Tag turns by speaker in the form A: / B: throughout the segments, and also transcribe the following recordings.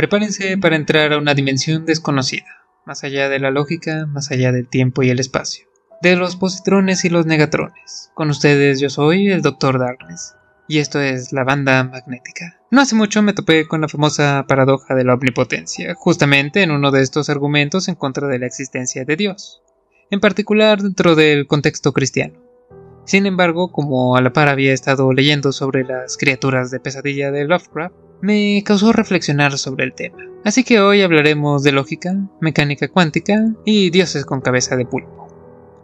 A: Prepárense para entrar a una dimensión desconocida, más allá de la lógica, más allá del tiempo y el espacio, de los positrones y los negatrones. Con ustedes yo soy el Dr. Darkness, y esto es la banda magnética. No hace mucho me topé con la famosa paradoja de la omnipotencia, justamente en uno de estos argumentos en contra de la existencia de Dios, en particular dentro del contexto cristiano. Sin embargo, como a la par había estado leyendo sobre las criaturas de pesadilla de Lovecraft, me causó reflexionar sobre el tema. Así que hoy hablaremos de lógica, mecánica cuántica y dioses con cabeza de pulpo.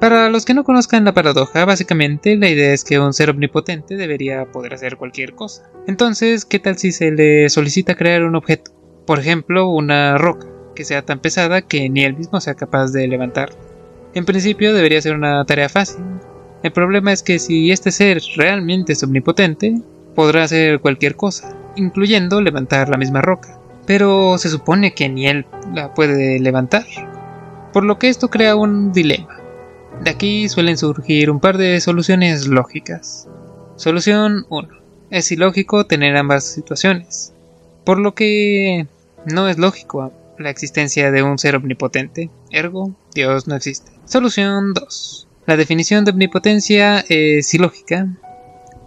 A: Para los que no conozcan la paradoja, básicamente la idea es que un ser omnipotente debería poder hacer cualquier cosa. Entonces, ¿qué tal si se le solicita crear un objeto? Por ejemplo, una roca, que sea tan pesada que ni él mismo sea capaz de levantar. En principio debería ser una tarea fácil. El problema es que si este ser realmente es omnipotente, podrá hacer cualquier cosa, incluyendo levantar la misma roca. Pero se supone que ni él la puede levantar. Por lo que esto crea un dilema. De aquí suelen surgir un par de soluciones lógicas. Solución 1. Es ilógico tener ambas situaciones, por lo que no es lógico la existencia de un ser omnipotente, ergo Dios no existe. Solución 2. La definición de omnipotencia es ilógica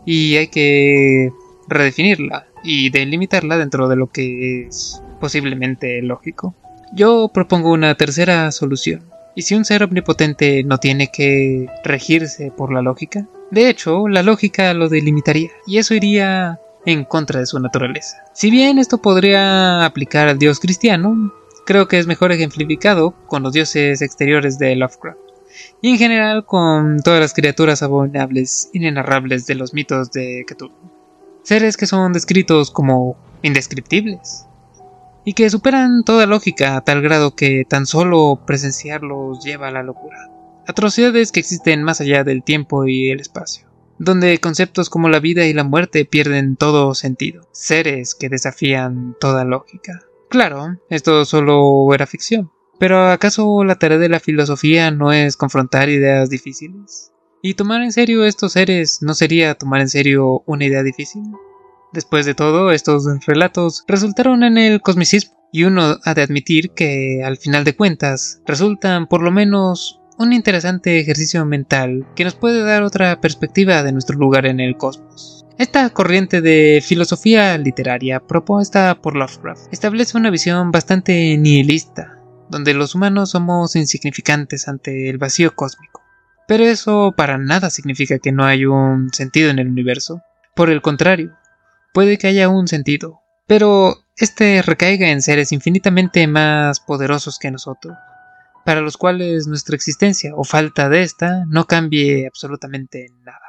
A: y hay que redefinirla y delimitarla dentro de lo que es posiblemente lógico. Yo propongo una tercera solución. ¿Y si un ser omnipotente no tiene que regirse por la lógica? De hecho, la lógica lo delimitaría, y eso iría en contra de su naturaleza. Si bien esto podría aplicar al dios cristiano, creo que es mejor ejemplificado con los dioses exteriores de Lovecraft, y en general con todas las criaturas abominables, inenarrables de los mitos de Cthulhu. Seres que son descritos como indescriptibles, y que superan toda lógica a tal grado que tan solo presenciarlos lleva a la locura. Atrocidades que existen más allá del tiempo y el espacio, donde conceptos como la vida y la muerte pierden todo sentido, seres que desafían toda lógica. Claro, esto solo era ficción, pero ¿acaso la tarea de la filosofía no es confrontar ideas difíciles? ¿Y tomar en serio estos seres no sería tomar en serio una idea difícil? Después de todo, estos relatos resultaron en el cosmicismo, y uno ha de admitir que, al final de cuentas, resultan por lo menos un interesante ejercicio mental que nos puede dar otra perspectiva de nuestro lugar en el cosmos. Esta corriente de filosofía literaria propuesta por Lovecraft establece una visión bastante nihilista, donde los humanos somos insignificantes ante el vacío cósmico. Pero eso para nada significa que no hay un sentido en el universo. Por el contrario, puede que haya un sentido, pero este recaiga en seres infinitamente más poderosos que nosotros, para los cuales nuestra existencia o falta de esta no cambie absolutamente nada.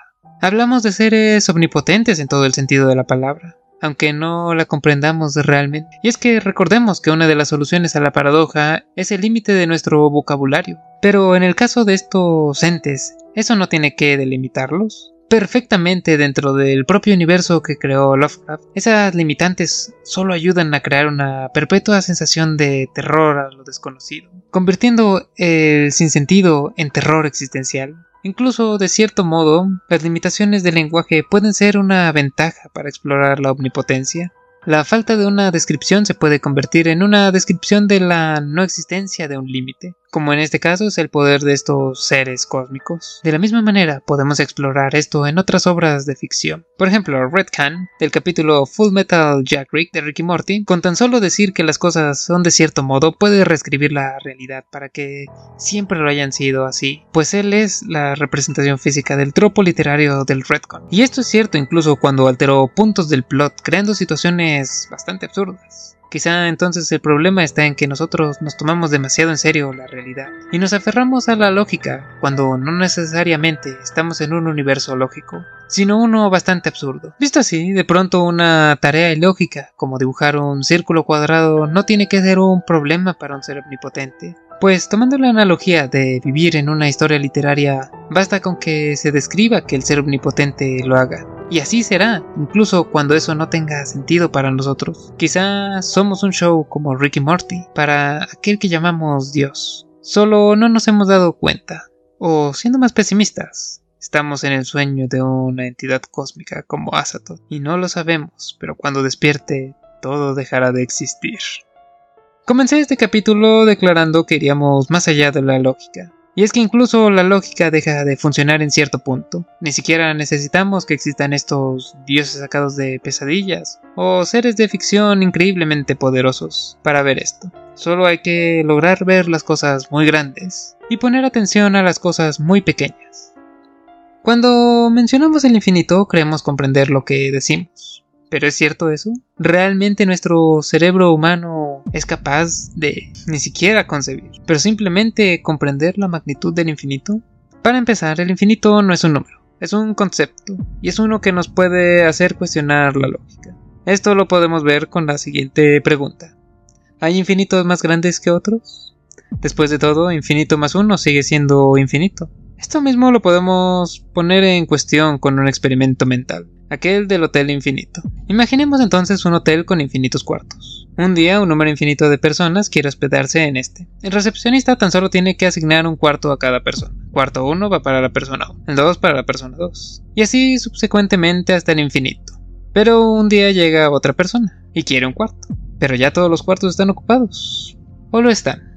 A: Hablamos de seres omnipotentes en todo el sentido de la palabra, aunque no la comprendamos realmente. Y es que recordemos que una de las soluciones a la paradoja es el límite de nuestro vocabulario. Pero en el caso de estos entes, ¿eso no tiene que delimitarlos? perfectamente dentro del propio universo que creó Lovecraft, esas limitantes solo ayudan a crear una perpetua sensación de terror a lo desconocido, convirtiendo el sinsentido en terror existencial. Incluso, de cierto modo, las limitaciones del lenguaje pueden ser una ventaja para explorar la omnipotencia, la falta de una descripción se puede convertir en una descripción de la no existencia de un límite, como en este caso es el poder de estos seres cósmicos. De la misma manera, podemos explorar esto en otras obras de ficción. Por ejemplo, Red Can, del capítulo Full Metal Jack Rick de Ricky Morty, con tan solo decir que las cosas son de cierto modo, puede reescribir la realidad para que siempre lo hayan sido así, pues él es la representación física del tropo literario del Redcon. Y esto es cierto incluso cuando alteró puntos del plot, creando situaciones bastante absurdas. Quizá entonces el problema está en que nosotros nos tomamos demasiado en serio la realidad y nos aferramos a la lógica cuando no necesariamente estamos en un universo lógico, sino uno bastante absurdo. Visto así, de pronto una tarea ilógica como dibujar un círculo cuadrado no tiene que ser un problema para un ser omnipotente, pues tomando la analogía de vivir en una historia literaria, basta con que se describa que el ser omnipotente lo haga. Y así será, incluso cuando eso no tenga sentido para nosotros. Quizá somos un show como Ricky Morty, para aquel que llamamos Dios. Solo no nos hemos dado cuenta. O siendo más pesimistas, estamos en el sueño de una entidad cósmica como Azatoth. Y no lo sabemos, pero cuando despierte todo dejará de existir. Comencé este capítulo declarando que iríamos más allá de la lógica. Y es que incluso la lógica deja de funcionar en cierto punto. Ni siquiera necesitamos que existan estos dioses sacados de pesadillas o seres de ficción increíblemente poderosos para ver esto. Solo hay que lograr ver las cosas muy grandes y poner atención a las cosas muy pequeñas. Cuando mencionamos el infinito creemos comprender lo que decimos. ¿Pero es cierto eso? ¿Realmente nuestro cerebro humano es capaz de ni siquiera concebir, pero simplemente comprender la magnitud del infinito? Para empezar, el infinito no es un número, es un concepto, y es uno que nos puede hacer cuestionar la lógica. Esto lo podemos ver con la siguiente pregunta. ¿Hay infinitos más grandes que otros? Después de todo, infinito más uno sigue siendo infinito. Esto mismo lo podemos poner en cuestión con un experimento mental aquel del Hotel Infinito. Imaginemos entonces un hotel con infinitos cuartos. Un día un número infinito de personas quiere hospedarse en este. El recepcionista tan solo tiene que asignar un cuarto a cada persona. Cuarto 1 va para la persona 1, el 2 para la persona 2, y así subsecuentemente hasta el infinito. Pero un día llega otra persona y quiere un cuarto, pero ya todos los cuartos están ocupados. ¿O lo están?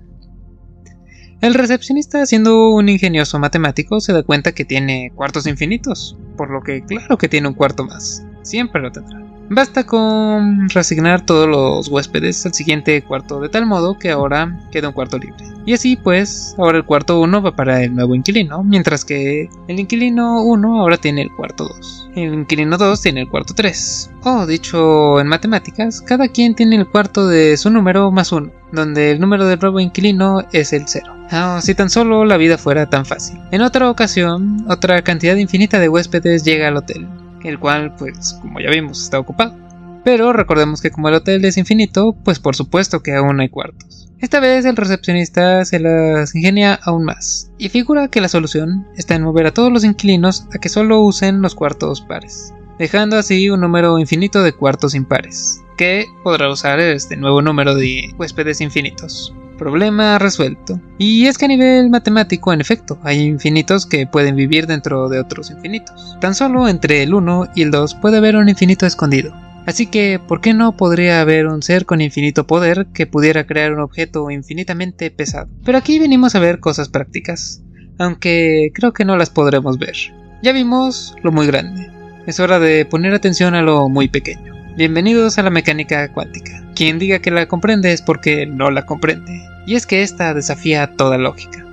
A: El recepcionista, siendo un ingenioso matemático, se da cuenta que tiene cuartos infinitos, por lo que claro que tiene un cuarto más. Siempre lo tendrá. Basta con reasignar todos los huéspedes al siguiente cuarto de tal modo que ahora queda un cuarto libre. Y así pues, ahora el cuarto 1 va para el nuevo inquilino, mientras que el inquilino 1 ahora tiene el cuarto 2. El inquilino 2 tiene el cuarto 3. O dicho en matemáticas, cada quien tiene el cuarto de su número más 1, donde el número del nuevo inquilino es el 0. Ah, si tan solo la vida fuera tan fácil. En otra ocasión, otra cantidad infinita de huéspedes llega al hotel el cual, pues, como ya vimos, está ocupado. Pero recordemos que como el hotel es infinito, pues por supuesto que aún hay cuartos. Esta vez el recepcionista se las ingenia aún más, y figura que la solución está en mover a todos los inquilinos a que solo usen los cuartos pares, dejando así un número infinito de cuartos impares, que podrá usar este nuevo número de huéspedes infinitos. Problema resuelto. Y es que a nivel matemático, en efecto, hay infinitos que pueden vivir dentro de otros infinitos. Tan solo entre el 1 y el 2 puede haber un infinito escondido. Así que, ¿por qué no podría haber un ser con infinito poder que pudiera crear un objeto infinitamente pesado? Pero aquí venimos a ver cosas prácticas, aunque creo que no las podremos ver. Ya vimos lo muy grande. Es hora de poner atención a lo muy pequeño. Bienvenidos a la mecánica cuántica. Quien diga que la comprende es porque no la comprende, y es que esta desafía toda lógica.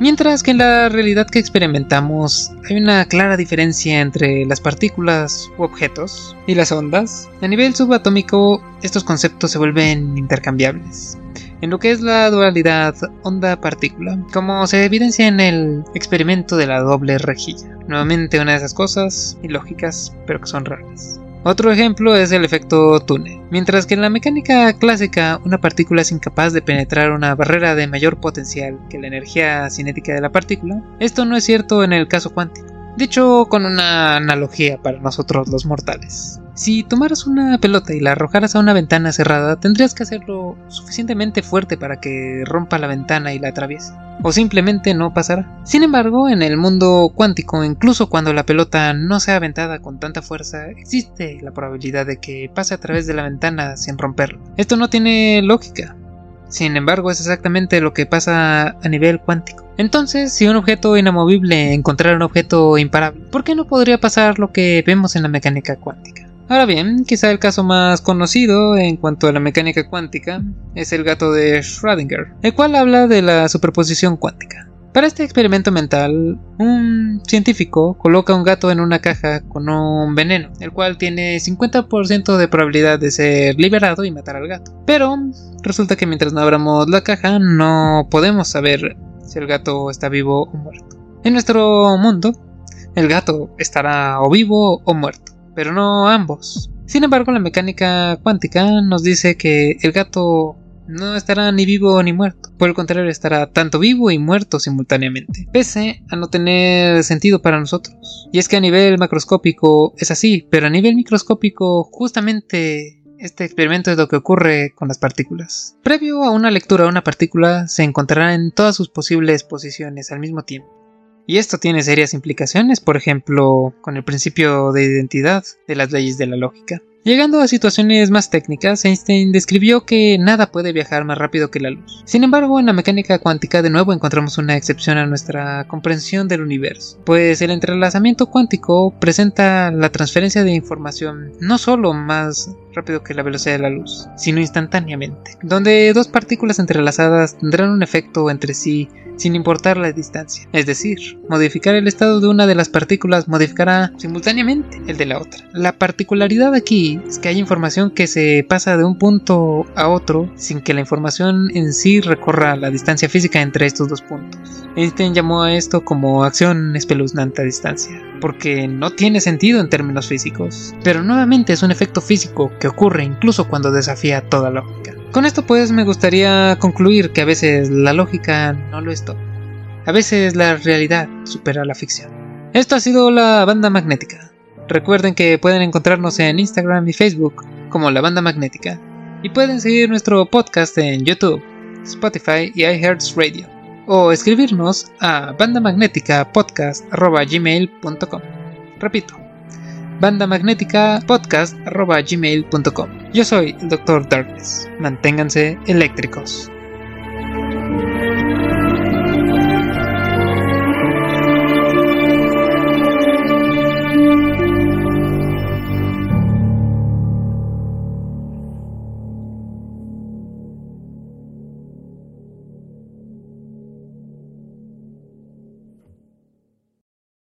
A: Mientras que en la realidad que experimentamos hay una clara diferencia entre las partículas u objetos y las ondas, a nivel subatómico estos conceptos se vuelven intercambiables. En lo que es la dualidad onda-partícula, como se evidencia en el experimento de la doble rejilla. Nuevamente una de esas cosas ilógicas, pero que son raras. Otro ejemplo es el efecto túnel. Mientras que en la mecánica clásica una partícula es incapaz de penetrar una barrera de mayor potencial que la energía cinética de la partícula, esto no es cierto en el caso cuántico. Dicho con una analogía para nosotros los mortales. Si tomaras una pelota y la arrojaras a una ventana cerrada, tendrías que hacerlo suficientemente fuerte para que rompa la ventana y la atraviese. O simplemente no pasará. Sin embargo, en el mundo cuántico, incluso cuando la pelota no sea aventada con tanta fuerza, existe la probabilidad de que pase a través de la ventana sin romperlo. Esto no tiene lógica. Sin embargo, es exactamente lo que pasa a nivel cuántico. Entonces, si un objeto inamovible encontrara un objeto imparable, ¿por qué no podría pasar lo que vemos en la mecánica cuántica? Ahora bien, quizá el caso más conocido en cuanto a la mecánica cuántica es el gato de Schrödinger, el cual habla de la superposición cuántica. Para este experimento mental, un científico coloca un gato en una caja con un veneno, el cual tiene 50% de probabilidad de ser liberado y matar al gato. Pero resulta que mientras no abramos la caja no podemos saber si el gato está vivo o muerto. En nuestro mundo, el gato estará o vivo o muerto pero no ambos. Sin embargo, la mecánica cuántica nos dice que el gato no estará ni vivo ni muerto. Por el contrario, estará tanto vivo y muerto simultáneamente, pese a no tener sentido para nosotros. Y es que a nivel macroscópico es así, pero a nivel microscópico justamente este experimento es lo que ocurre con las partículas. Previo a una lectura una partícula se encontrará en todas sus posibles posiciones al mismo tiempo. Y esto tiene serias implicaciones, por ejemplo, con el principio de identidad de las leyes de la lógica. Llegando a situaciones más técnicas, Einstein describió que nada puede viajar más rápido que la luz. Sin embargo, en la mecánica cuántica de nuevo encontramos una excepción a nuestra comprensión del universo, pues el entrelazamiento cuántico presenta la transferencia de información no solo más rápido que la velocidad de la luz, sino instantáneamente, donde dos partículas entrelazadas tendrán un efecto entre sí sin importar la distancia. Es decir, modificar el estado de una de las partículas modificará simultáneamente el de la otra. La particularidad aquí es que hay información que se pasa de un punto a otro sin que la información en sí recorra la distancia física entre estos dos puntos. Einstein llamó a esto como acción espeluznante a distancia, porque no tiene sentido en términos físicos, pero nuevamente es un efecto físico que ocurre incluso cuando desafía toda lógica. Con esto pues me gustaría concluir que a veces la lógica no lo es todo. A veces la realidad supera la ficción. Esto ha sido la banda magnética. Recuerden que pueden encontrarnos en Instagram y Facebook como la banda magnética. Y pueden seguir nuestro podcast en YouTube, Spotify y iHeartRadio. O escribirnos a bandamagnéticapodcast.gmail.com Repito, bandamagnéticapodcast.gmail.com Yo soy el Dr. Darkness. Manténganse eléctricos.